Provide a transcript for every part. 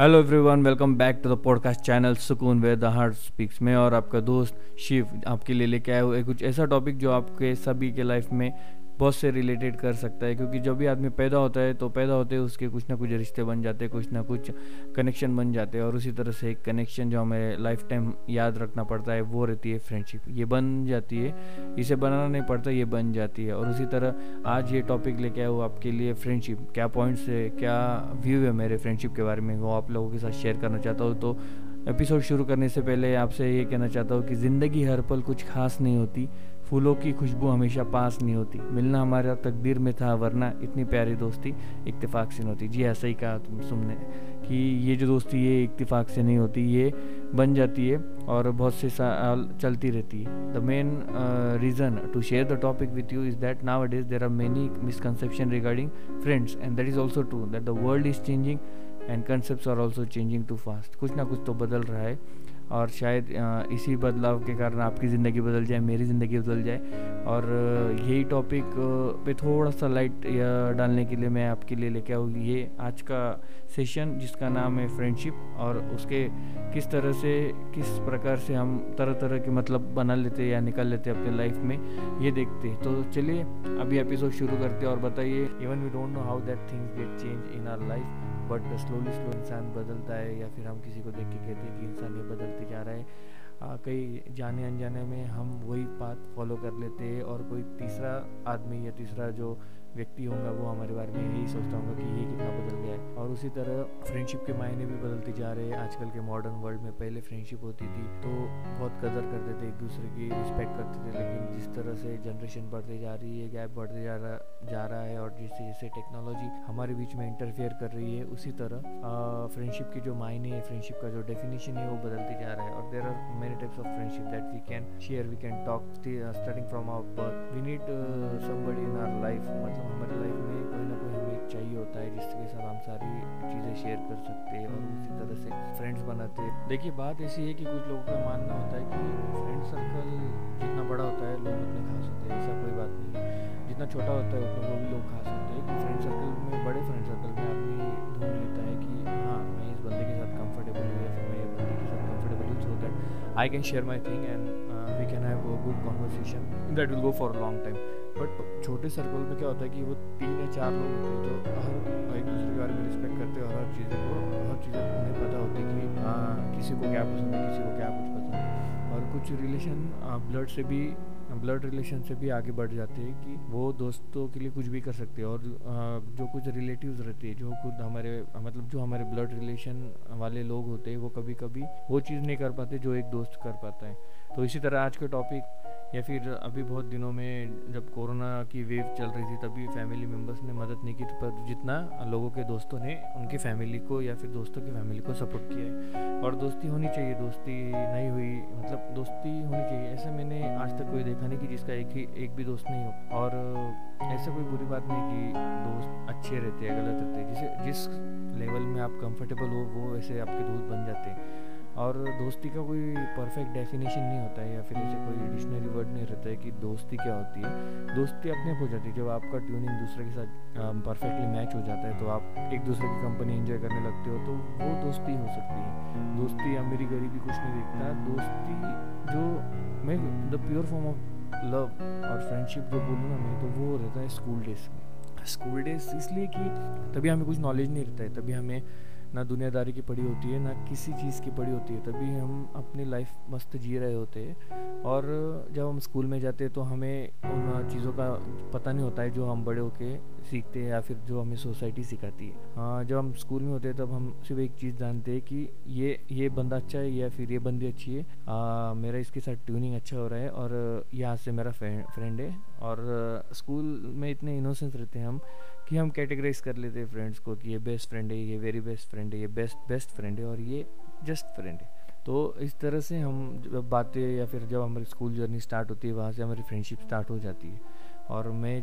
Hello everyone welcome back to the podcast channel Sukoon way the heart speaks में और आपका दोस्त शिव आपके लिए लेके आया हुआ कुछ ऐसा टॉपिक जो आपके सभी के लाइफ में बहुत से रिलेटेड कर सकता है, क्योंकि जब भी आदमी पैदा होता है तो पैदा होते उसके कुछ ना कुछ रिश्ते बन जाते हैं, कुछ ना कुछ कनेक्शन बन जाते हैं, और उसी तरह से एक कनेक्शन जो हमें लाइफ टाइम याद रखना पड़ता है, वो रहती है फ्रेंडशिप ये बन जाती है, इसे बनाना नहीं पड़ता, ये बन जाती है। और उसी तरह आज ये टॉपिक लेके आया वो आपके लिए फ्रेंडशिप क्या पॉइंट्स है, क्या व्यू है मेरे फ्रेंडशिप के बारे में, वो आप लोगों के साथ शेयर करना चाहता हूँ। तो एपिसोड शुरू करने से पहले आपसे ये कहना चाहता हूँ कि ज़िंदगी हर पल कुछ खास नहीं होती। फूलों की खुशबू हमेशा पास नहीं होती। मिलना हमारा तकदीर में था, वरना इतनी प्यारी दोस्ती इतफाक़ से नहीं होती। जी, ऐसा ही कहा तुम सुनने कि ये जो दोस्ती ये इतफाक़ से नहीं होती, ये बन जाती है और बहुत से साल चलती रहती है। The main reason to share the topic with you is that now it is there are many misconception regarding friends and that is also true that the world is changing and concept are also changing too fast कुछ ना कुछ तो बदल रहा है। और शायद इसी बदलाव के कारण आपकी ज़िंदगी बदल जाए, मेरी ज़िंदगी बदल जाए। और यही टॉपिक पे थोड़ा सा लाइट डालने के लिए मैं आपके लिए लेके आऊँ। ये आज का सेशन जिसका नाम है फ्रेंडशिप और उसके किस तरह से, किस प्रकार से हम तरह तरह के मतलब बना लेते या निकाल लेते अपने लाइफ में, ये देखते। तो चलिए, अभी एपिसोड शुरू करते और बताइए। Even we don't know how that things get change in our life but slowly slow इंसान बदलता है या फिर हम किसी को देख के कहते हैं कि इंसान ये बदलते जा रहा है। आ, कई जाने अनजाने में हम वही बात फॉलो कर लेते हैं और कोई तीसरा आदमी या तीसरा जो व्यक्ति होगा, वो हमारे बारे में यही सोचता होगा कि ये कितना बदल गया है। और उसी तरह फ्रेंडशिप के मायने भी बदलते जा रहे हैं। आजकल के मॉडर्न वर्ल्ड में पहले फ्रेंडशिप होती थी तो बहुत कदर करते थे एक दूसरे की रिस्पेक्ट करते थे। लेकिन जिस तरह से जनरेशन बढ़ते जा रही है गैप बढ़ते जा रहा जा रहा है और जिससे जैसे टेक्नोलॉजी हमारे बीच में इंटरफेयर कर रही है, उसी तरह फ्रेंडशिप के जो मायने फ्रेंडशिप का जो डेफिनेशन है, वो बदलते जा रहा है। और there are many types of friendship that we can share we can talk starting from our birth we need somebody in our life मतलब हमारे लाइफ में कोई ना कोई हमें चाहिए होता है, जिसके साथ हम सारी चीज़ें शेयर कर सकते हैं और उसी तरह से फ्रेंड्स बनाते हैं। देखिए, बात ऐसी है कि कुछ लोगों का मानना होता है कि फ्रेंड सर्कल जितना बड़ा होता है, लोग उतने खास होते हैं, ऐसा कोई बात नहीं जितना छोटा होता है, उतना वो भी लोग खास होते हैं। फ्रेंड सर्कल में, बड़े फ्रेंड सर्कल में आदमी ढूंढ लेता है कि हाँ मैं इस बंदे के साथ कंफर्टेबल हूँ या फिर मैं ये बंदे के साथ कंफर्टेबल हूँ so that I can share my thing and we can have a good conversation that will go for a long time but छोटे सर्कल में क्या होता है कि वो तीन या चार लोग होते हैं जो हर एक दूसरे के बारे में रिस्पेक्ट करते हैं और हर चीज़ें को हर चीज़ें उन्हें पता होती है कि हाँ किसी को क्या पसंद है, किसी को क्या कुछ पसंद है। और कुछ रिलेशन ब्लड से भी ब्लड रिलेशन से भी आगे बढ़ जाते हैं कि वो दोस्तों के लिए कुछ भी कर सकते हैं। और जो कुछ रिलेटिव्स रहते हैं, जो खुद हमारे मतलब जो हमारे ब्लड रिलेशन वाले लोग होते हैं, वो कभी कभी वो चीज़ नहीं कर पाते जो एक दोस्त कर पाता है। तो इसी तरह आज के टॉपिक या फिर अभी बहुत दिनों में जब कोरोना की वेव चल रही थी, तभी फैमिली मेंबर्स ने मदद नहीं की तो पर जितना लोगों के दोस्तों ने उनकी फैमिली को या फिर दोस्तों की फैमिली को सपोर्ट किया है। और दोस्ती होनी चाहिए, दोस्ती नहीं हुई मतलब दोस्ती होनी चाहिए, ऐसा मैंने आज तक कोई देखा नहीं कि जिसका एक ही, एक भी दोस्त नहीं हो। और ऐसा कोई बुरी बात नहीं कि दोस्त अच्छे रहते हैं, गलत रहते हैं। जिसे, जिस लेवल में आप कंफर्टेबल हो, वो वैसे आपके दोस्त बन जाते हैं। और दोस्ती का कोई परफेक्ट डेफिनेशन नहीं होता है या फिर ऐसे कोई डिक्शनरी वर्ड नहीं रहता है कि दोस्ती क्या होती है। दोस्ती अपने आप हो जाती है, जब आपका ट्यूनिंग दूसरे के साथ परफेक्टली मैच हो जाता है तो आप एक दूसरे की कंपनी एंजॉय करने लगते हो तो वो दोस्ती हो सकती है। दोस्ती अमीरी गरीबी कुछ नहीं देखता। दोस्ती जो मैं the pure form of love और फ्रेंडशिप जो बोलूँ ना मैं तो वो रहता है स्कूल डेज़ स्कूल डेज़ इसलिए कि तभी हमें कुछ नॉलेज नहीं रहता है, तभी हमें ना दुनियादारी की पड़ी होती है ना किसी चीज़ की पड़ी होती है। तभी हम अपनी लाइफ मस्त जी रहे होते हैं। और जब हम स्कूल में जाते हैं तो हमें उन चीज़ों का पता नहीं होता है जो हम बड़े होके सीखते हैं या फिर जो हमें सोसाइटी सिखाती है। हाँ जब हम स्कूल में होते हैं तब हम सिर्फ़ एक चीज़ जानते हैं कि ये ये बंदा अच्छा है या फिर ये बंदी अच्छी है। आ, मेरा इसके साथ ट्यूनिंग अच्छा हो रहा है और यहाँ से मेरा फ्रेंड है। और स्कूल में इतने इनोसेंस रहते हैं हम कि हम कैटेगराइज कर लेते हैं फ्रेंड्स को कि ये बेस्ट फ्रेंड है, ये वेरी बेस्ट फ्रेंड है, ये बेस्ट बेस्ट फ्रेंड है और ये जस्ट फ्रेंड है। तो इस तरह से हम जब बातें या फिर जब हमारी स्कूल जर्नी स्टार्ट होती है, वहाँ से हमारी फ्रेंडशिप स्टार्ट हो जाती है। और मैं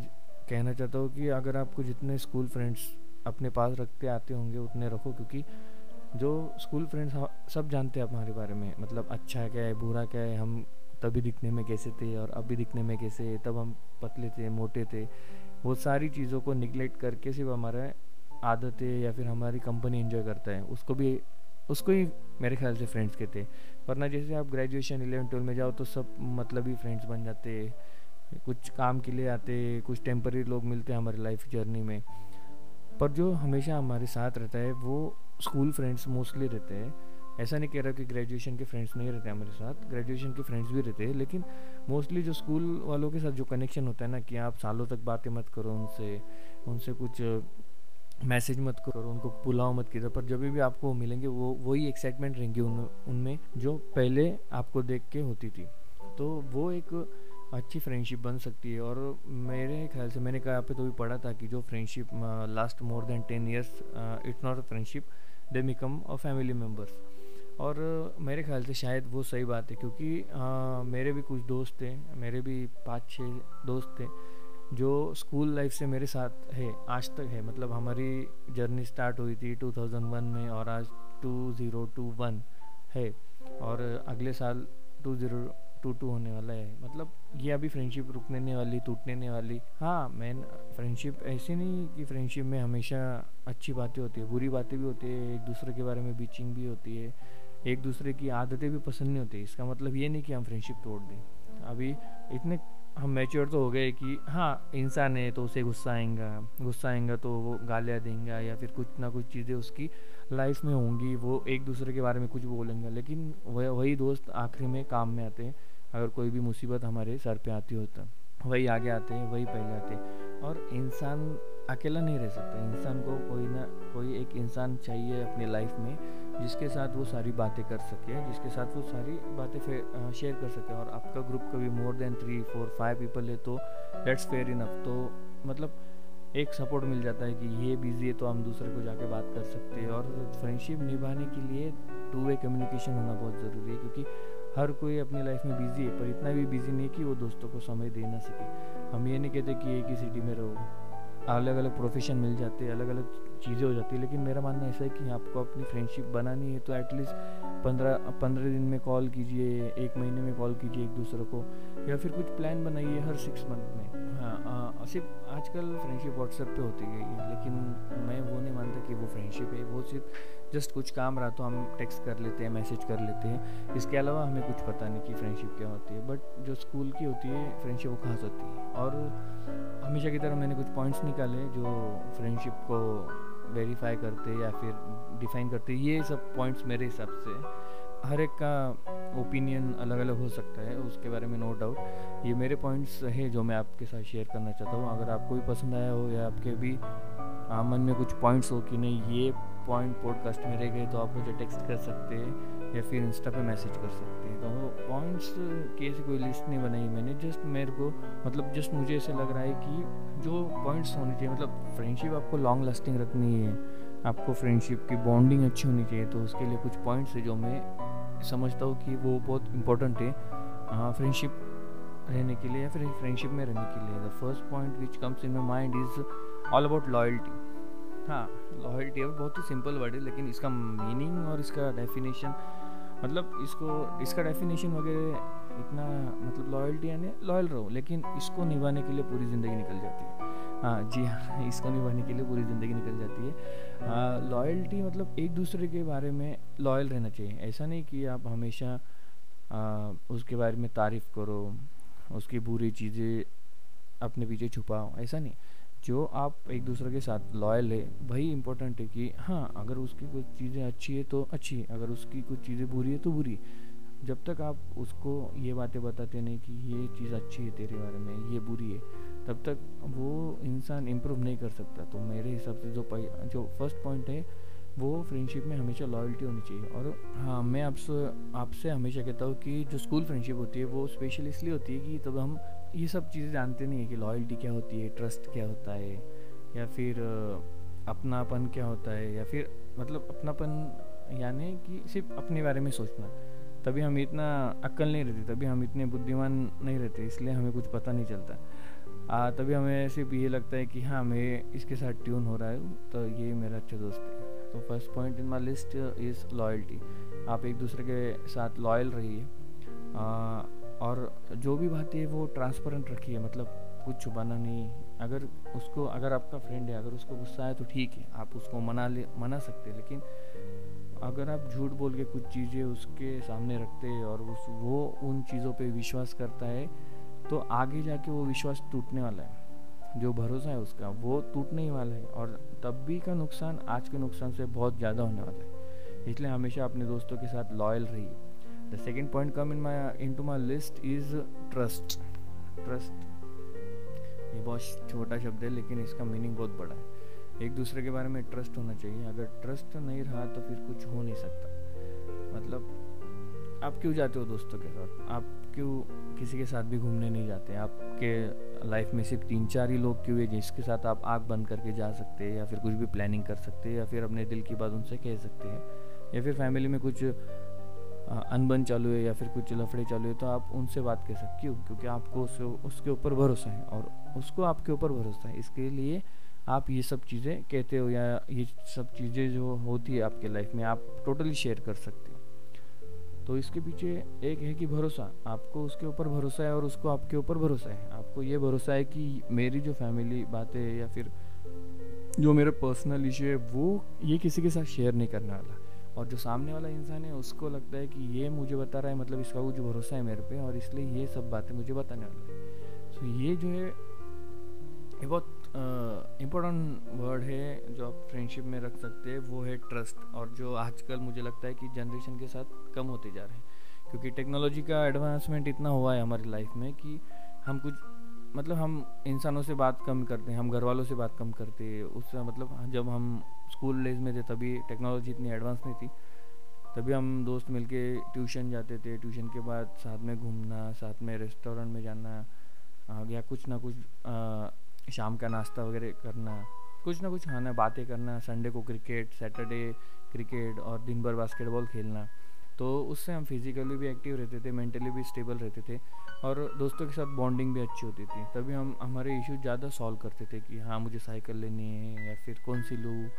कहना चाहता हूँ कि अगर आपको जितने स्कूल फ्रेंड्स अपने पास रखते आते होंगे, उतने रखो क्योंकि जो स्कूल फ्रेंड्स सब जानते हैं हमारे बारे में। मतलब अच्छा क्या है, बुरा क्या है, हम तभी दिखने में कैसे थे और अभी दिखने में कैसे तब हम पतले थे, मोटे थे। वो सारी चीज़ों को निगलेक्ट करके सिर्फ़ हमारे आदतें या फिर हमारी कंपनी एंजॉय करता है। उसको भी, उसको ही मेरे ख्याल से फ्रेंड्स कहते हैं। वरना जैसे आप ग्रेजुएशन इलेवन ट्वेल्व में जाओ तो सब मतलब ही फ्रेंड्स बन जाते कुछ काम के लिए आते कुछ टेम्पररी लोग मिलते हैं हमारी लाइफ जर्नी में। पर जो हमेशा हमारे साथ रहता है, वो स्कूल फ्रेंड्स मोस्टली रहते हैं। ऐसा नहीं कह रहा कि ग्रेजुएशन के फ्रेंड्स नहीं रहते हमारे साथ ग्रेजुएशन के फ्रेंड्स भी रहते हैं, लेकिन मोस्टली जो स्कूल वालों के साथ जो कनेक्शन होता है ना कि आप सालों तक बातें मत करो उनसे उनसे कुछ मैसेज मत करो, उनको बुलाओ मत कीजिए, पर जब भी आपको मिलेंगे वो, वही एक्साइटमेंट रहेंगी उन, उनमें जो पहले आपको देख के होती थी। तो वो एक अच्छी फ्रेंडशिप बन सकती है और मेरे ख्याल से, मैंने कहा पे तो भी पढ़ा था कि जो friendship last more than ten years it's not a friendship they become a family members और मेरे ख्याल से शायद वो सही बात है क्योंकि आ, मेरे भी कुछ दोस्त थे मेरे भी पाँच छः दोस्त थे जो स्कूल लाइफ से मेरे साथ है आज तक है। मतलब हमारी जर्नी स्टार्ट हुई थी 2001 में और आज 2021 है और अगले साल 2022 होने वाला है। मतलब ये अभी फ्रेंडशिप रुकने नहीं वाली टूटने नहीं वाली। हाँ मैन फ्रेंडशिप ऐसी नहीं कि फ्रेंडशिप में हमेशा अच्छी बातें होती है बुरी बातें भी होती है एक दूसरे के बारे में बीचिंग भी होती है। एक दूसरे की आदतें भी पसंद नहीं होती। इसका मतलब ये नहीं कि हम फ्रेंडशिप तोड़ दें। अभी इतने हम मैच्योर तो हो गए कि हाँ इंसान है तो उसे गुस्सा आएगा। गुस्सा आएगा तो वो गालियाँ देंगे या फिर कुछ ना कुछ चीज़ें उसकी लाइफ में होंगी, वो एक दूसरे के बारे में कुछ बोलेंगे। लेकिन वह, वही दोस्त आखिरी में काम में आते हैं, अगर कोई भी मुसीबत हमारे सर पे आती हो तो। वही आगे आते हैं, वही पहले आते हैं। और इंसान अकेला नहीं रह सकता। इंसान को कोई ना, कोई एक इंसान चाहिए अपनी लाइफ में, जिसके साथ वो सारी बातें कर सके, जिसके साथ वो सारी बातें शेयर कर सके। और आपका ग्रुप कभी more than three four five people है तो दैट्स फेयर इनफ तो मतलब एक सपोर्ट मिल जाता है कि ये बिज़ी है तो हम दूसरे को जाके बात कर सकते हैं। और फ्रेंडशिप निभाने के लिए टू वे कम्युनिकेशन होना बहुत ज़रूरी है, क्योंकि हर कोई अपनी लाइफ में बिज़ी है, पर इतना भी बिज़ी नहीं कि वो दोस्तों को समय दे ना सके। हम ये नहीं कहते कि एक ही सिटी में रहो। अलग अलग प्रोफेशन मिल जाते हैं अलग अलग चीज़ें हो जाती है, लेकिन मेरा मानना ऐसा है कि आपको अपनी फ्रेंडशिप बनानी है तो एटलीस्ट पंद्रह पंद्रह दिन में कॉल कीजिए, एक महीने में कॉल कीजिए एक दूसरे को, या फिर कुछ प्लान बनाइए हर सिक्स मंथ में। हाँ सिर्फ़ आजकल फ्रेंडशिप व्हाट्सएप पे होती गई है, लेकिन मैं वो नहीं मानता कि वो फ्रेंडशिप है। वो सिर्फ़ जस्ट कुछ काम रहा तो हम टेक्स्ट कर लेते हैं मैसेज कर लेते हैं। इसके अलावा हमें कुछ पता नहीं कि फ्रेंडशिप क्या होती है। बट जो स्कूल की होती है फ्रेंडशिप वो खास होती है। और हमेशा की तरह मैंने कुछ पॉइंट्स निकाले जो फ्रेंडशिप को वेरीफाई करते या फिर डिफाइन करते, ये सब पॉइंट्स मेरे हिसाब से हर एक का ओपिनियन अलग अलग हो सकता है, उसके बारे में नो डाउट ये मेरे पॉइंट्स हैं जो मैं आपके साथ शेयर करना चाहता हूँ। अगर आपको भी पसंद आया हो या आपके भी मन में कुछ पॉइंट्स हो कि नहीं, ये पॉइंट पॉडकास्ट में रह गए तो आप मुझे टेक्स्ट कर सकते हैं या फिर इंस्टा पे मैसेज कर सकते हैं। तो पॉइंट्स की ऐसी कोई लिस्ट नहीं बनाई मैंने जस्ट मेरे को मतलब जस्ट मुझे ऐसे लग रहा है कि जो पॉइंट्स होने चाहिए मतलब फ्रेंडशिप आपको लॉन्ग लास्टिंग रखनी है, आपको फ्रेंडशिप की बॉन्डिंग अच्छी होनी चाहिए तो उसके लिए कुछ पॉइंट्स है जो मैं समझता हूँ कि वो बहुत इंपॉर्टेंट है फ्रेंडशिप रहने के लिए या फिर फ्रेंडशिप में रहने के लिए। The first point which comes in my mind is all about loyalty हाँ लॉयल्टी है, बहुत ही सिंपल वर्ड है, लेकिन इसका मीनिंग और इसका डेफिनेशन मतलब इसको, इसका डेफिनेशन वगैरह इतना मतलब लॉयल्टी यानी लॉयल रहो, लेकिन इसको निभाने के लिए पूरी ज़िंदगी निकल जाती है। हाँ जी हाँ इसको निभाने के लिए पूरी ज़िंदगी निकल जाती हाँ। लॉयल्टी मतलब एक दूसरे के बारे में लॉयल रहना चाहिए। ऐसा नहीं कि आप हमेशा आ, उसके बारे में तारीफ़ करो उसकी बुरी चीज़ें अपने पीछे छुपाओ। ऐसा नहीं। जो आप एक दूसरे के साथ लॉयल है वही इम्पोर्टेंट है कि हाँ अगर उसकी कुछ चीज़ें अच्छी है तो अच्छी है अगर उसकी कुछ चीज़ें बुरी है तो बुरी जब तक आप उसको ये बातें बताते नहीं कि ये चीज़ अच्छी है तेरे बारे में ये बुरी है तब तक वो इंसान इम्प्रूव नहीं कर सकता। तो मेरे हिसाब से जो जो फ़र्स्ट पॉइंट है वो फ्रेंडशिप में हमेशा लॉयल्टी होनी चाहिए। और हाँ मैं आपसे आपसे हमेशा कहता हूँ कि जो स्कूल फ्रेंडशिप होती है वो स्पेशल इसलिए होती है कि तब हम ये सब चीज़ें जानते नहीं है कि लॉयल्टी क्या होती है ट्रस्ट क्या होता है या फिर अपनापन क्या होता है या फिर मतलब अपनापन यानी कि सिर्फ़ अपने बारे में सोचना। तभी हम इतना अक्ल नहीं रहती तभी हम इतने बुद्धिमान नहीं रहते इसलिए हमें कुछ पता नहीं चलता। आ, तभी हमें सिर्फ़ ये लगता है कि हाँ मैं इसके साथ ट्यून हो रहा है तो ये मेरा अच्छा दोस्त है। तो first point in my list is loyalty आप एक दूसरे के साथ लॉयल रहिए और जो भी बात है वो ट्रांसपेरेंट रखिए मतलब कुछ छुपाना नहीं। अगर उसको, अगर आपका फ्रेंड है, अगर उसको गुस्सा है तो ठीक है, आप उसको मना ले, मना सकते हैं, लेकिन अगर आप झूठ बोल के कुछ चीज़ें उसके सामने रखते हैं और उस, वो उन चीज़ों पे विश्वास करता है तो आगे जाके वो विश्वास टूटने वाला है। जो भरोसा है उसका, वो टूटने ही वाला है और तब भी का नुकसान, आज के नुकसान से बहुत ज़्यादा होने वाला है। इसलिए हमेशा अपने दोस्तों के साथ लॉयल रहिए। The second point come in my in to my list is trust trust ये बहुत छोटा शब्द है, लेकिन इसका मीनिंग बहुत बड़ा है। एक दूसरे के बारे में ट्रस्ट होना चाहिए। अगर ट्रस्ट नहीं रहा तो फिर कुछ हो नहीं सकता। मतलब आप क्यों जाते हो दोस्तों के साथ? आप क्यों किसी के साथ भी घूमने नहीं जाते? आपके लाइफ में सिर्फ़ तीन चार ही लोग क्यों है जिसके साथ आप आँख बंद करके जा सकते हैं या फिर कुछ भी प्लानिंग कर सकते हैं या फिर अपने दिल की बात उनसे कह सकते हैं? या फिर फैमिली में कुछ अनबन चालू है या फिर कुछ लफड़े चालू है तो आप उनसे बात कर सकते क्यों? क्योंकि आपको उस, उसके ऊपर भरोसा है और उसको आपके ऊपर भरोसा है। इसके लिए आप ये सब चीज़ें कहते हो या ये सब चीज़ें जो होती है आपके लाइफ में आप टोटली शेयर कर सकते तो इसके पीछे एक है कि भरोसा। आपको उसके ऊपर भरोसा है और उसको आपके ऊपर भरोसा है। आपको ये भरोसा है कि मेरी जो फैमिली बातें या फिर जो मेरे पर्सनल इशू है, वो ये किसी के साथ शेयर नहीं करने वाला। और जो सामने वाला इंसान है, उसको लगता है कि ये मुझे बता रहा है मतलब इसका कुछ भरोसा है मेरे पे, और इसलिए ये सब बातें मुझे बताने वाला है। सो so ये जो है, ये बहुत इम्पोर्टेंट वर्ड है जो आप फ्रेंडशिप में रख सकते हैं, वो है ट्रस्ट और जो आजकल मुझे लगता है कि जनरेशन के साथ कम होते जा रहे हैं। क्योंकि टेक्नोलॉजी का एडवांसमेंट इतना हुआ है हमारी लाइफ में कि हम कुछ मतलब हम इंसानों से बात कम करते हैं, हम घर वालों से बात कम करते हैं। उससे मतलब जब हम स्कूल डेज़ में थे तभी टेक्नोलॉजी इतनी एडवांस नहीं थी। तभी हम दोस्त मिलके ट्यूशन जाते थे ट्यूशन के बाद साथ में घूमना, साथ में रेस्टोरेंट में जाना या कुछ ना कुछ शाम का नाश्ता वगैरह करना, कुछ ना कुछ खाना, बातें करना संडे को क्रिकेट सैटरडे क्रिकेट और दिन भर बास्केटबॉल खेलना। तो उससे हम फिजिकली भी एक्टिव रहते थे मेंटली भी स्टेबल रहते थे और दोस्तों के साथ बॉन्डिंग भी अच्छी होती थी। तभी हम, हमारे इश्यूज़ ज़्यादा सॉल्व करते थे कि हाँ मुझे साइकिल लेनी है या फिर कौन सी लूँ?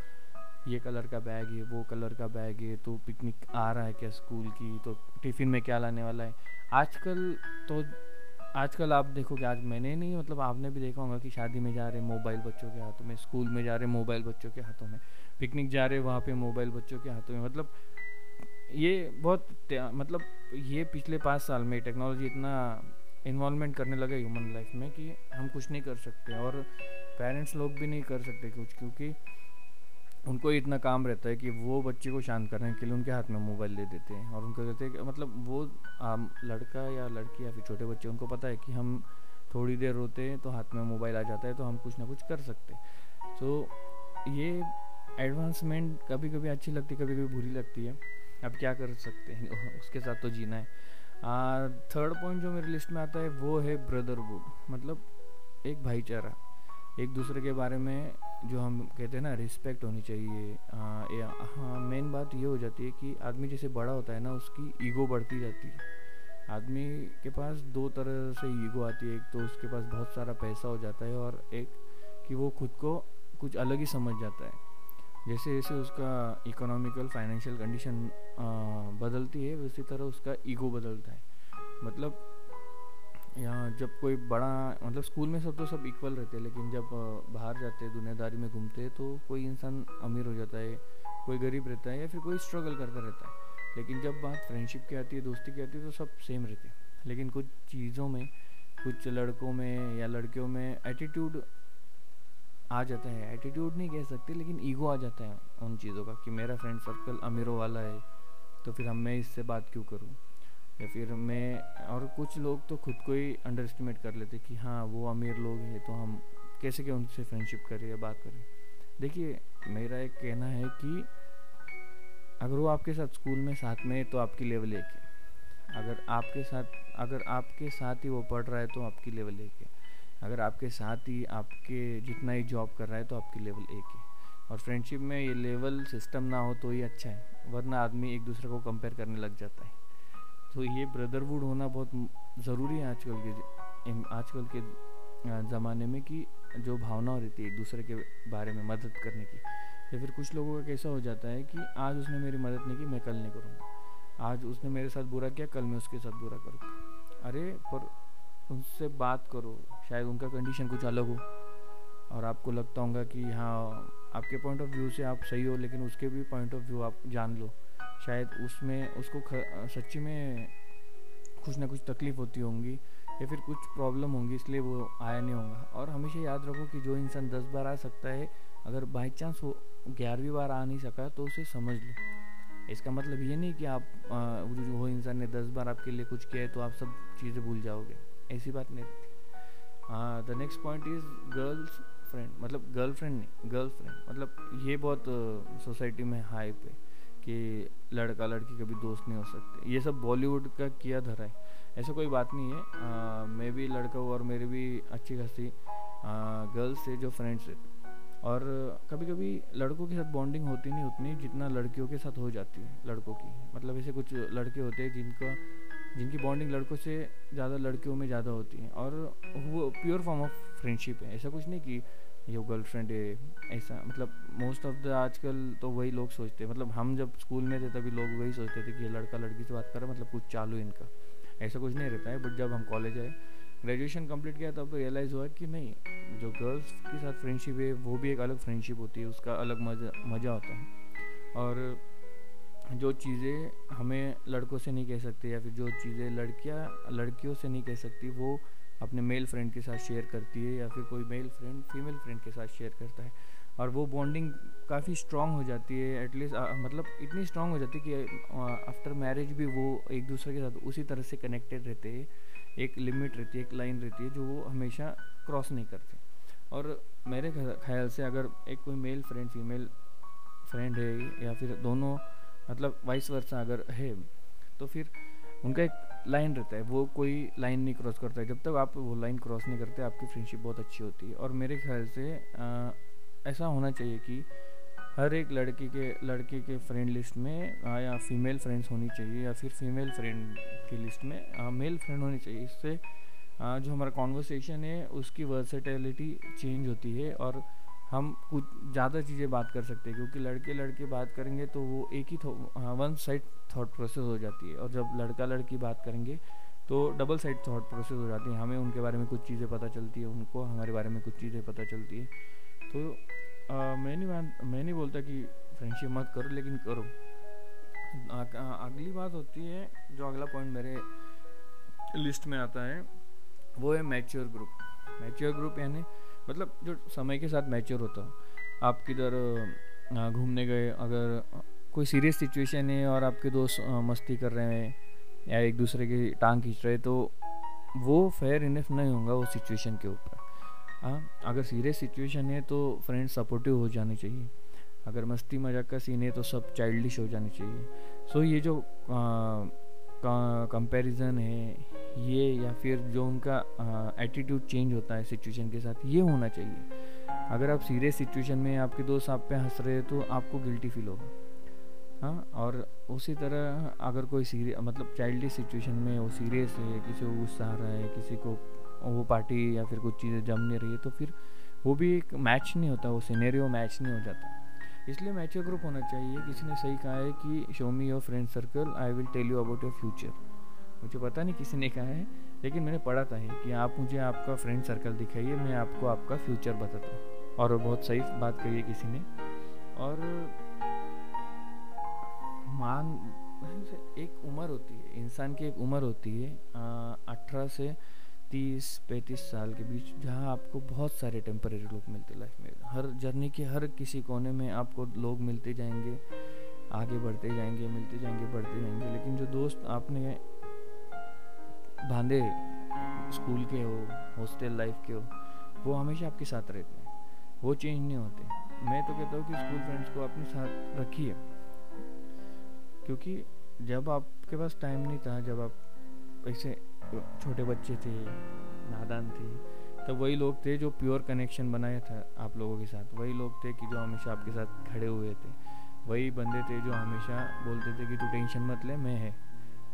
ये कलर का बैग है, वो कलर का बैग है तो पिकनिक आ रहा है क्या स्कूल की? तो टिफ़िन में क्या लाने वाला है? आजकल तो आजकल आप देखो कि आज मैंने नहीं मतलब आपने भी देखा होगा कि शादी में जा रहे मोबाइल बच्चों के हाथों में, स्कूल में जा रहे मोबाइल बच्चों के हाथों में, पिकनिक जा रहे वहाँ पे मोबाइल बच्चों के हाथों में। मतलब ये बहुत मतलब ये पिछले पाँच साल में टेक्नोलॉजी इतना इन्वॉल्वमेंट करने लगा ह्यूमन लाइफ में कि हम कुछ नहीं कर सकते और पेरेंट्स लोग भी नहीं कर सकते कुछ, क्योंकि उनको इतना काम रहता है कि वो बच्चे को शांत करने के लिए उनके हाथ में मोबाइल दे देते हैं और उनको कहते हैं कि मतलब वो, आम लड़का या लड़की या फिर छोटे बच्चे, उनको पता है कि हम थोड़ी देर रोते हैं तो हाथ में मोबाइल आ जाता है तो हम कुछ ना कुछ कर सकते हैं। तो ये एडवांसमेंट कभी कभी अच्छी लगती है कभी कभी बुरी लगती है। अब क्या कर सकते हैं? उसके साथ तो जीना है। थर्ड पॉइंट जो मेरी लिस्ट में आता है वो है ब्रदरहुड मतलब एक भाईचारा। एक दूसरे के बारे में जो हम कहते हैं ना रिस्पेक्ट होनी चाहिए। हाँ मेन बात ये हो जाती है कि आदमी जैसे बड़ा होता है ना, उसकी ईगो बढ़ती जाती है। आदमी के पास दो तरह से ईगो आती है। एक तो उसके पास बहुत सारा पैसा हो जाता है और एक कि वो खुद को कुछ अलग ही समझ जाता है। जैसे जैसे उसका इकोनॉमिकल फाइनेंशियल कंडीशन बदलती है उसी तरह उसका ईगो बदलता है। मतलब यहाँ जब कोई बड़ा मतलब स्कूल में सब तो सब इक्वल रहते हैं, लेकिन जब बाहर जाते हैं, दुनियादारी में घूमते हैं तो कोई इंसान अमीर हो जाता है, कोई गरीब रहता है, या फिर कोई स्ट्रगल करता रहता है। लेकिन जब बात फ्रेंडशिप की आती है, दोस्ती की आती है तो सब सेम रहते हैं। लेकिन कुछ चीज़ों में, कुछ लड़कों में या लड़कियों में एटीट्यूड आ जाता है। एटीट्यूड नहीं कह सकते, लेकिन ईगो आ जाता है उन चीज़ों का कि मेरा फ्रेंड सर्कल अमीरों वाला है तो फिर हम मैं इससे बात क्यों करूँ? या फिर मैं और कुछ लोग तो खुद को ही अंडर एस्टिमेट कर लेते कि हाँ वो अमीर लोग हैं तो हम कैसे क्या उनसे फ्रेंडशिप करें या बात करें? देखिए, मेरा एक कहना है कि अगर वो आपके साथ स्कूल में साथ में है तो आपकी लेवल एक है। अगर आपके साथ, अगर आपके साथ ही वो पढ़ रहा है तो आपकी लेवल एक है। अगर आपके साथ ही आपके जितना ही जॉब कर रहा है तो आपकी लेवल एक है। और फ्रेंडशिप में ये लेवल सिस्टम ना हो तो ही अच्छा है, वरना आदमी एक दूसरे को कंपेयर करने लग जाता है। तो ये ब्रदरवुड होना बहुत ज़रूरी है आजकल के आजकल के ज़माने में कि जो भावना रहती है एक दूसरे के बारे में मदद करने की। या फिर कुछ लोगों का कैसा हो जाता है कि आज उसने मेरी मदद नहीं की, मैं कल नहीं करूँगा। आज उसने मेरे साथ बुरा किया, कल मैं उसके साथ बुरा करूँगा। अरे, पर उनसे बात करो, शायद उनका कंडीशन कुछ अलग हो। और आपको लगता होगा कि हाँ आपके पॉइंट ऑफ़ व्यू से आप सही हो, लेकिन उसके भी पॉइंट ऑफ़ व्यू आप जान लो। शायद उसमें, उसको सच्ची में कुछ ना कुछ तकलीफ़ होती होंगी या फिर कुछ प्रॉब्लम होंगी, इसलिए वो आया नहीं होगा। और हमेशा याद रखो कि जो इंसान दस बार आ सकता है, अगर बाई चांस वो ग्यारहवीं बार आ नहीं सका तो उसे समझ लो। इसका मतलब ये नहीं कि आप वो इंसान ने दस बार आपके लिए कुछ किया है तो आप सब चीज़ें भूल जाओगे। ऐसी बात नहीं the next point is girls friend मतलब गर्लफ्रेंड नहीं गर्ल फ्रेंड मतलब ये बहुत सोसाइटी में हाई पे। कि लड़का लड़की कभी दोस्त नहीं हो सकते। ये सब बॉलीवुड का किया धरा है। ऐसा कोई बात नहीं है। मैं भी लड़का हूँ और मेरी भी अच्छी खासी गर्ल्स से जो फ्रेंड्स है। और कभी कभी लड़कों के साथ बॉन्डिंग होती नहीं उतनी जितना लड़कियों के साथ हो जाती है, लड़कों की। मतलब ऐसे कुछ लड़के होते हैं जिनका, जिनकी बॉन्डिंग लड़कों से ज़्यादा, लड़कियों में ज़्यादा होती है। और वो प्योर फॉर्म ऑफ़ फ्रेंडशिप है। ऐसा कुछ नहीं कि ये गर्लफ्रेंड है, ऐसा मतलब मोस्ट ऑफ़ द आजकल तो वही लोग सोचते हैं। मतलब हम जब स्कूल में थे तभी लोग वही सोचते थे कि ये लड़का लड़की से बात कर रहा मतलब कुछ चालू इनका। ऐसा कुछ नहीं रहता है बट जब हम कॉलेज आए ग्रेजुएशन कंप्लीट किया, तब रियलाइज़ हुआ कि नहीं, जो गर्ल्स के साथ फ्रेंडशिप है, वो भी एक अलग फ्रेंडशिप होती है, उसका अलग मज़ा मज़ा होता है। और जो चीज़ें हमें लड़कों से नहीं कह सकती या फिर जो चीज़ें लड़कियाँ, लड़कियों से नहीं कह सकती, वो अपने मेल फ्रेंड के साथ शेयर करती है या फिर कोई मेल फ्रेंड फीमेल फ्रेंड के साथ शेयर करता है। और वो बॉन्डिंग काफ़ी स्ट्रॉन्ग हो जाती है एटलीस्ट मतलब इतनी स्ट्रॉन्ग हो जाती है कि आफ्टर मैरिज भी वो एक दूसरे के साथ उसी तरह से कनेक्टेड रहते हैं। एक लिमिट रहती है, एक लाइन रहती है जो वो हमेशा क्रॉस नहीं करते। और मेरे ख्याल से अगर एक कोई मेल फ्रेंड फीमेल फ्रेंड है या फिर दोनों मतलब वाइस वर्षा अगर है तो फिर उनका एक लाइन रहता है वो कोई लाइन नहीं क्रॉस करता है। जब तक आप वो लाइन क्रॉस नहीं करते आपकी फ्रेंडशिप बहुत अच्छी होती है। और मेरे ख्याल से आ, ऐसा होना चाहिए कि हर एक लड़की के लड़के के फ्रेंड लिस्ट में आ, या फीमेल फ्रेंड्स होनी चाहिए या फिर फीमेल फ्रेंड की लिस्ट में आ, मेल फ्रेंड होनी चाहिए। इससे आ, जो हमारा कॉन्वर्सेशन है उसकी वर्सेटेलिटी चेंज होती है। और हम कुछ ज़्यादा चीज़ें बात कर सकते हैं क्योंकि लड़के लड़के बात करेंगे तो वो एक ही वन साइड थाट प्रोसेस हो जाती है। और जब लड़का लड़की बात करेंगे तो डबल साइड थाट प्रोसेस हो जाती है। हमें उनके बारे में कुछ चीज़ें पता चलती है उनको हमारे बारे में कुछ चीज़ें पता चलती है। तो आ, मैं नहीं मान मैं नहीं बोलता कि फ्रेंडशिप मत करो लेकिन करो। अगली बात होती है जो अगला पॉइंट मेरे लिस्ट में आता है वो है मैच्योर ग्रुप मैच्योर ग्रुप यानी मतलब जो समय के साथ मैच्योर होता हो। आप किधर घूमने गए अगर कोई सीरियस सिचुएशन है और आपके दोस्त मस्ती कर रहे हैं या एक दूसरे की टांग खींच रहे तो वो फेयर इनफ नहीं होगा वो सिचुएशन के ऊपर। हाँ अगर सीरियस सिचुएशन है तो फ्रेंड सपोर्टिव हो जाने चाहिए। अगर मस्ती मज़ाक का सीन है तो सब चाइल्डिश हो जाने चाहिए। सो so, ये जो कंपैरिजन है ये या फिर जो उनका एटीट्यूड चेंज होता है सिचुएशन के साथ, ये होना चाहिए। अगर आप सीरियस सिचुएशन में आपके दोस्त आप पे हंस रहे हैं तो आपको गिल्टी फील होगा। हाँ और उसी तरह अगर कोई सीरियस मतलब चाइल्डिश सिचुएशन में वो सीरियस है, किसी को गुस्सा आ रहा है, किसी को वो पार्टी या फिर कुछ चीज़ें जम नहीं रही है तो फिर वो भी एक मैच नहीं होता, वो सीनेरियो मैच नहीं हो जाता। इसलिए मैच्योर ग्रुप होना चाहिए। किसी ने सही कहा है कि show me your friend circle I will tell you about your future मुझे पता नहीं किसी ने कहा है, लेकिन मैंने पढ़ा था है कि आप मुझे आपका फ्रेंड सर्कल दिखाइए, मैं आपको आपका फ्यूचर बताता हूँ। और बहुत सही बात कही है किसी ने। और मान एक उम्र होती है, इंसान की एक उम्र होती है अठारह से तीस, पैंतीस साल के बीच जहाँ आपको बहुत सारे टेम्परेरी लोग मिलते लाइफ में। हर जर्नी के हर किसी कोने में आपको लोग मिलते जाएँगे, आगे बढ़ते जाएँगे, मिलते जाएँगे, बढ़ते जाएँगे। लेकिन जो दोस्त आपने बांधे स्कूल के हो हॉस्टल लाइफ के हो, वो हमेशा आपके साथ रहते हैं। वो चेंज नहीं होते। मैं तो कहता हूँ कि स्कूल फ्रेंड्स को अपने साथ रखिए क्योंकि जब आपके पास टाइम नहीं था, जब आप ऐसे छोटे बच्चे थे, नादान थे तो वही लोग थे जो प्योर कनेक्शन बनाया था आप लोगों के साथ। वही लोग थे कि जो हमेशा आपके साथ खड़े हुए थे। वही बंदे थे जो हमेशा बोलते थे कि तू टेंशन मत ले, मैं है।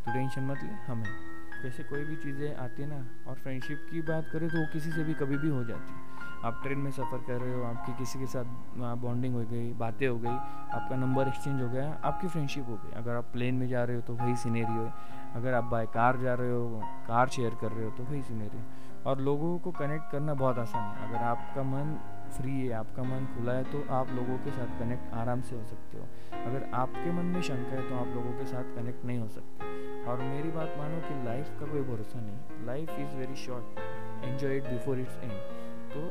तू टेंशन मत ले, हम हैं। कैसे कोई भी चीज़ें आती है ना, और फ्रेंडशिप की बात करें तो वो किसी से भी कभी भी हो जाती है। आप ट्रेन में सफ़र कर रहे हो, आपकी किसी के साथ बॉन्डिंग हो गई, बातें हो गई, आपका नंबर एक्सचेंज हो गया, आपकी फ्रेंडशिप हो गई। अगर आप प्लेन में जा रहे हो तो वही सीनेरी है। अगर आप बाय कार जा रहे हो कार शेयर कर रहे हो तो वही सीनेरी और लोगों को कनेक्ट करना बहुत आसान है। अगर आपका मन फ्री है, आपका मन खुला है तो आप लोगों के साथ कनेक्ट आराम से हो सकते हो। अगर आपके मन में शंका है तो आप लोगों के साथ कनेक्ट नहीं हो सकते। और मेरी बात मानो कि लाइफ का कोई भरोसा नहीं। Life is very short enjoy it before it's end तो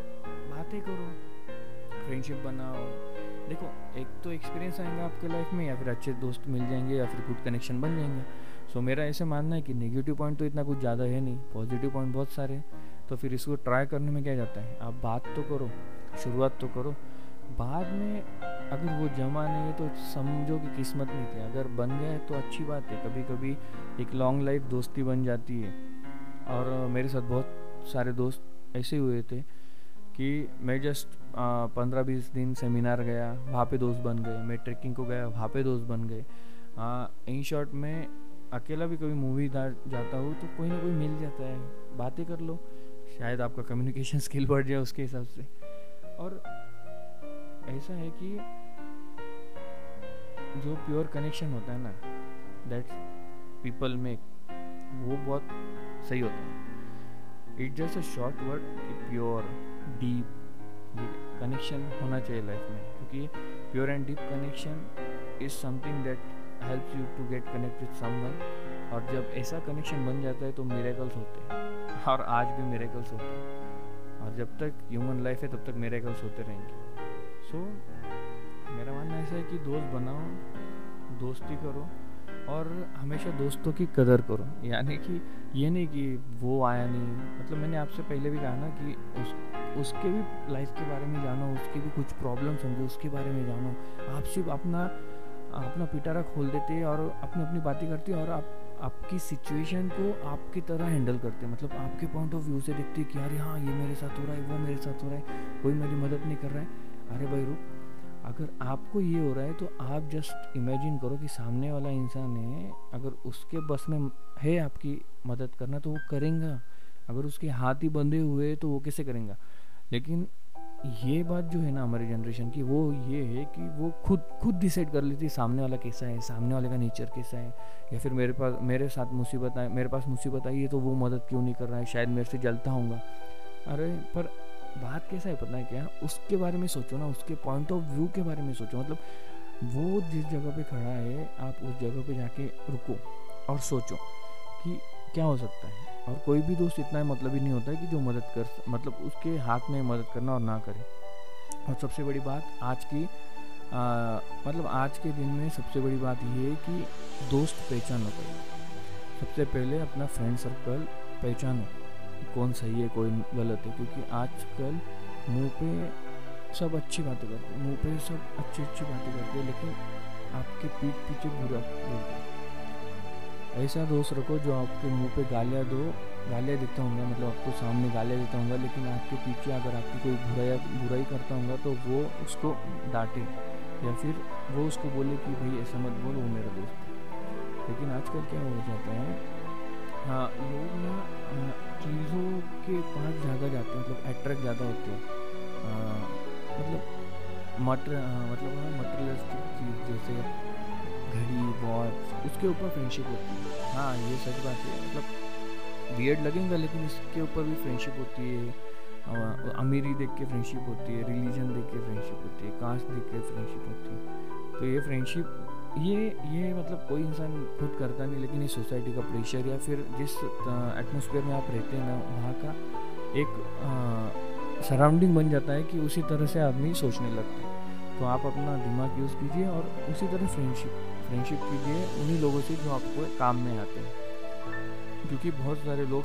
बातें करो। फ्रेंडशिप बनाओ। देखो एक तो एक्सपीरियंस आएगा आपके लाइफ में या फिर अच्छे दोस्त मिल जाएँगे या फिर गुड कनेक्शन बन जाएँगे। सो so, मेरा ऐसे मानना है कि नेगेटिव पॉइंट तो इतना कुछ ज़्यादा है नहीं। पॉजिटिव पॉइंट बहुत सारे हैं। तो फिर इसको ट्राई करने में क्या जाता है? आप बात तो करो। शुरुआत तो करो। बाद में अगर वो जमा नहीं है तो समझो कि किस्मत नहीं थी। अगर बन गया तो अच्छी बात है। कभी कभी एक लॉन्ग लाइफ दोस्ती बन जाती है। और मेरे साथ बहुत सारे दोस्त ऐसे हुए थे कि मैं जस्ट पंद्रह बीस दिन सेमिनार गया, वहाँ पे दोस्त बन गए। मैं ट्रैकिंग को गया, वहाँ पे दोस्त बन गए। इन शॉर्ट में अकेला भी कभी मूवी जाता हूँ तो कोई ना कोई मिल जाता है। बातें कर लो। शायद आपका कम्युनिकेशन स्किल बढ़ जाए उसके हिसाब से। और ऐसा है कि जो प्योर कनेक्शन होता है ना दैट पीपल मेक वो बहुत सही होता है। It just a short word कि प्योर डीप ये कनेक्शन होना चाहिए लाइफ में। क्योंकि pure and deep connection is something that help you to get connect with someone और जब ऐसा कनेक्शन बन जाता है तो मेरेकल्स होते हैं। और आज भी मेरेकल्स होते हैं। और जब तक ह्यूमन लाइफ है तब तक मेरेकल्स होते रहेंगे। सो so, मेरा मानना ऐसा है कि दोस्त बनाओ, दोस्ती करो और हमेशा दोस्तों की कदर करो। यानी कि ये नहीं कि वो आया नहीं। मतलब मैंने आपसे पहले भी कहा ना कि उस, उसके भी लाइफ के बारे में जानो, उसके भी कुछ प्रॉब्लम्स होंगे, उसके बारे में जानो। आप सिर्फ़ अपना अपना पिटारा खोल देते हैं और अपनी अपनी बातें करते हैं और आप, आपकी सिचुएशन को आपकी तरह हैंडल करते। हैं मतलब आपके पॉइंट ऑफ़ व्यू से देखते हैं कि अरे हाँ ये मेरे साथ हो रहा है, वो मेरे साथ हो रहा है, कोई मेरी मदद नहीं कर रहा है। अरे भाई रुक। अगर आपको ये हो रहा है तो आप जस्ट इमेजिन करो कि सामने वाला इंसान है, अगर उसके बस में है आपकी मदद करना तो वो करेंगे। अगर उसके हाथ ही बंधे हुए तो वो कैसे करेंगे? लेकिन ये बात जो है ना हमारी जनरेशन की, वो ये है कि वो खुद खुद डिसाइड कर लेती है, सामने वाला कैसा है, सामने वाले का नेचर कैसा है। या फिर मेरे पास, मेरे साथ मुसीबत आए मेरे पास मुसीबत आई है तो वो मदद क्यों नहीं कर रहा है? शायद मेरे से जलता होगा। अरे, पर बात कैसा है पता है क्या? उसके बारे में सोचो ना उसके पॉइंट ऑफ़ व्यू के बारे में सोचो। मतलब वो जिस जगह पे खड़ा है आप उस जगह पे जाके रुको और सोचो कि क्या हो सकता है। और कोई भी दोस्त इतना मतलब ही नहीं होता है कि जो मदद कर मतलब उसके हाथ में मदद करना और ना करे। और सबसे बड़ी बात आज की आ, मतलब आज के दिन में सबसे बड़ी बात ये है कि दोस्त पहचानो करो सबसे पहले अपना फ्रेंड सर्कल पहचानो। कौन सही है, कोई गलत है, क्योंकि आजकल मुँह पे सब अच्छी बातें करते हैं, मुँह पे सब अच्छी अच्छी बातें करते हैं, लेकिन आपके पीठ पीछे बुरा बोलते ऐसा दोस्त रखो जो आपके मुँह पे गालियाँ दो, गालियाँ देता हूँ मतलब आपको सामने गालियाँ देता हूँ लेकिन आपके पीछे अगर आपकी कोई बुराई बुराई करता हूँ तो वो उसको डांटे, या फिर वो उसको बोले कि भाई, ऐसा मत बोल, वो मेरा दोस्त लेकिन आजकल क्या हो जाता है हाँ लोग ना चीज़ों के पास ज़्यादा जाते हैं मतलब अट्रैक्ट ज़्यादा होते हैं। मतलब मटर मतलब मटेरियलिस्टिक चीज़ जैसे घड़ी वॉच उसके ऊपर फ्रेंडशिप होती है। हाँ ये सच बात है। मतलब वियर्ड लगेगा, लेकिन इसके ऊपर भी फ्रेंडशिप होती है। अमीरी देख के फ्रेंडशिप होती है रिलीजन देख के फ्रेंडशिप होती है कास्ट देख के फ्रेंडशिप होती है। तो ये फ्रेंडशिप ये ये मतलब कोई इंसान खुद करता नहीं, लेकिन इस सोसाइटी का प्रेशर या फिर जिस एटमोसफियर में आप रहते हैं ना, वहाँ का एक सराउंडिंग बन जाता है कि उसी तरह से आदमी सोचने लगता है। तो आप अपना दिमाग यूज़ कीजिए और उसी तरह फ्रेंडशिप फ्रेंडशिप कीजिए उन्हीं लोगों से जो आपको काम में आते हैं। क्योंकि बहुत सारे लोग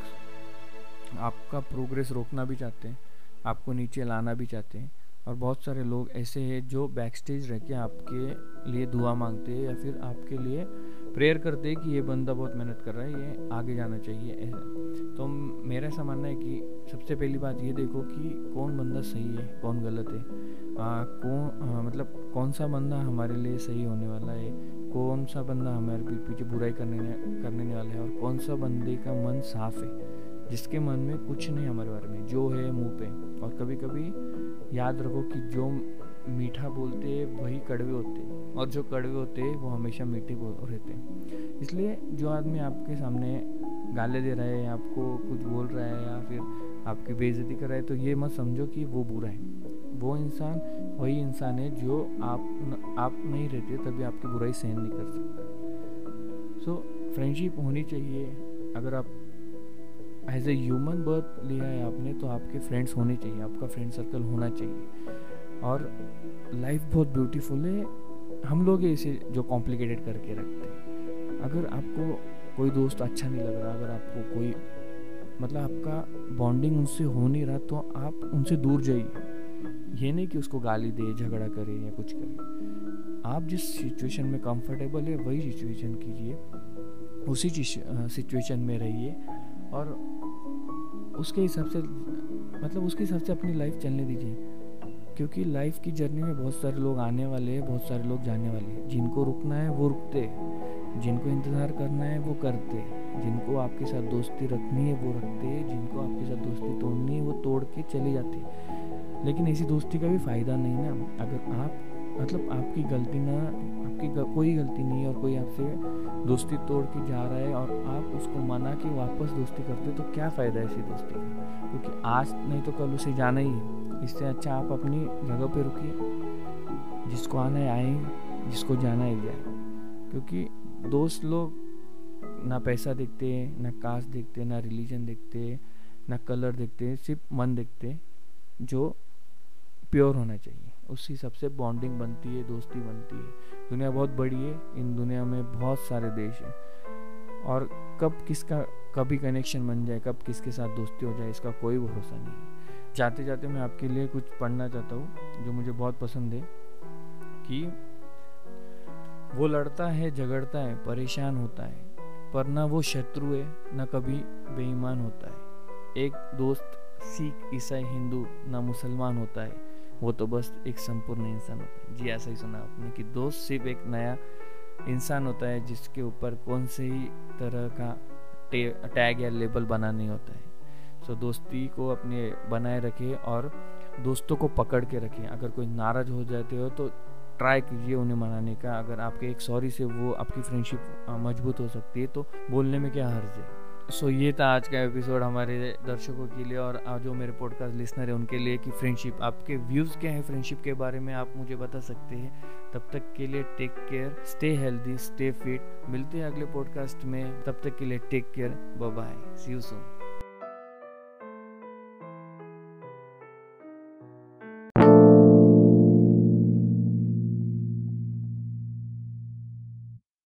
आपका प्रोग्रेस रोकना भी चाहते हैं, आपको नीचे लाना भी चाहते हैं। और बहुत सारे लोग ऐसे हैं जो बैक स्टेज रह के आपके लिए दुआ मांगते हैं या फिर आपके लिए प्रेयर करते हैं कि ये बंदा बहुत मेहनत कर रहा है ये आगे जाना चाहिए ऐसा। तो मेरा ऐसा मानना है कि सबसे पहली बात ये देखो कि कौन बंदा सही है कौन गलत है। आ, कौन आ, मतलब कौन सा बंदा हमारे लिए सही होने वाला है कौन सा बंदा हमारे पीछे बुराई करने करने वाला है और कौन सा बंदे का मन साफ़ है। जिसके मन में कुछ नहीं हमारे बारे में जो है मुँह पे। और कभी कभी याद रखो कि जो मीठा बोलते हैं वही कड़वे होते। हैं और जो कड़वे होते हैं वो हमेशा मीठे बोल रहते। हैं इसलिए जो आदमी आपके सामने गाले दे रहा है या आपको कुछ बोल रहा है या फिर आपकी बेइज्जती कर रहा है तो ये मत समझो कि वो बुरा है। वो इंसान वही इंसान है जो आप न, आप नहीं रहते तभी आपकी बुराई सहन नहीं कर सकता। सो so, फ्रेंडशिप होनी चाहिए। अगर आप एज ए ह्यूमन बर्थ लिया है आपने तो आपके फ्रेंड्स होने चाहिए, आपका फ्रेंड सर्कल होना चाहिए। और लाइफ बहुत ब्यूटीफुल है। हम लोग इसे जो कॉम्प्लिकेटेड करके रखते हैं। अगर आपको कोई दोस्त अच्छा नहीं लग रहा, अगर आपको कोई मतलब आपका बॉन्डिंग उनसे हो नहीं रहा तो आप उनसे दूर जाइए। ये नहीं कि उसको गाली दे, झगड़ा करे या कुछ करे। आप जिस सिचुएशन में कंफर्टेबल है, वही सिचुएशन कीजिए। उसी सिचुएशन में रहिए। और उसके हिसाब से मतलब उसके हिसाब से अपनी लाइफ चलने दीजिए। क्योंकि लाइफ की जर्नी में बहुत सारे लोग आने वाले हैं, बहुत सारे लोग जाने वाले हैं। जिनको रुकना है, वो रुकते जिनको इंतज़ार करना है, वो करते जिनको आपके साथ दोस्ती रखनी है, वो रखते जिनको आपके साथ दोस्ती तोड़नी है, वो तोड़ के चले जाते लेकिन ऐसी दोस्ती का भी फ़ायदा नहीं ना। अगर आप मतलब आपकी गलती ना आपकी ग, कोई गलती नहीं है और कोई आपसे दोस्ती तोड़ के जा रहा है और आप उसको मना के वापस दोस्ती करते तो क्या फ़ायदा है ऐसी दोस्ती का? क्योंकि आज नहीं तो कल उसे जाना ही है। इससे अच्छा आप अपनी जगह पे रुकिए जिसको आना है आए जिसको जाना है जाए। क्योंकि दोस्त लोग ना पैसा देखते हैं ना कास्ट देखते ना रिलीजन देखते ना कलर देखते सिर्फ़ मन देखते जो प्योर होना चाहिए। उसी सबसे बॉन्डिंग बनती है, दोस्ती बनती है। दुनिया बहुत बड़ी है, इन दुनिया में बहुत सारे देश हैं। और कब किसका, कभी कनेक्शन बन जाए, कब किसके साथ दोस्ती हो जाए, इसका कोई भरोसा नहीं है। जाते जाते मैं आपके लिए कुछ पढ़ना चाहता हूँ, जो मुझे बहुत पसंद है, कि वो लड़ता है, झगड़ता है, परेशान होता है, पर ना वो शत्रु है, ना कभी बेईमान होता है। एक दोस्त, सिख, ईसाई, हिंदू, ना मुसलमान होता है। वो तो बस एक संपूर्ण इंसान होता है। जी, ऐसा ही सुना आपने कि दोस्त सिर्फ़ एक नया इंसान होता है, जिसके ऊपर कौन से ही तरह का टैग या लेबल बना नहीं होता है। सो, दोस्ती को अपने बनाए रखें और दोस्तों को पकड़ के रखें। अगर कोई नाराज़ हो जाते हो तो ट्राई कीजिए उन्हें मनाने का। अगर आपके एक सॉरी से वो आपकी फ्रेंडशिप मज़बूत हो सकती है तो बोलने में क्या हर्ज है? सो so, ये था आज का एपिसोड हमारे दर्शकों के लिए और जो मेरे पॉडकास्ट लिसनर है उनके लिए कि फ्रेंडशिप आपके व्यूज़ क्या है फ्रेंडशिप के बारे में आप मुझे बता सकते हैं। तब तक के लिए take care stay healthy stay fit मिलते हैं अगले पॉडकास्ट में। तब तक के लिए take care bye see you soon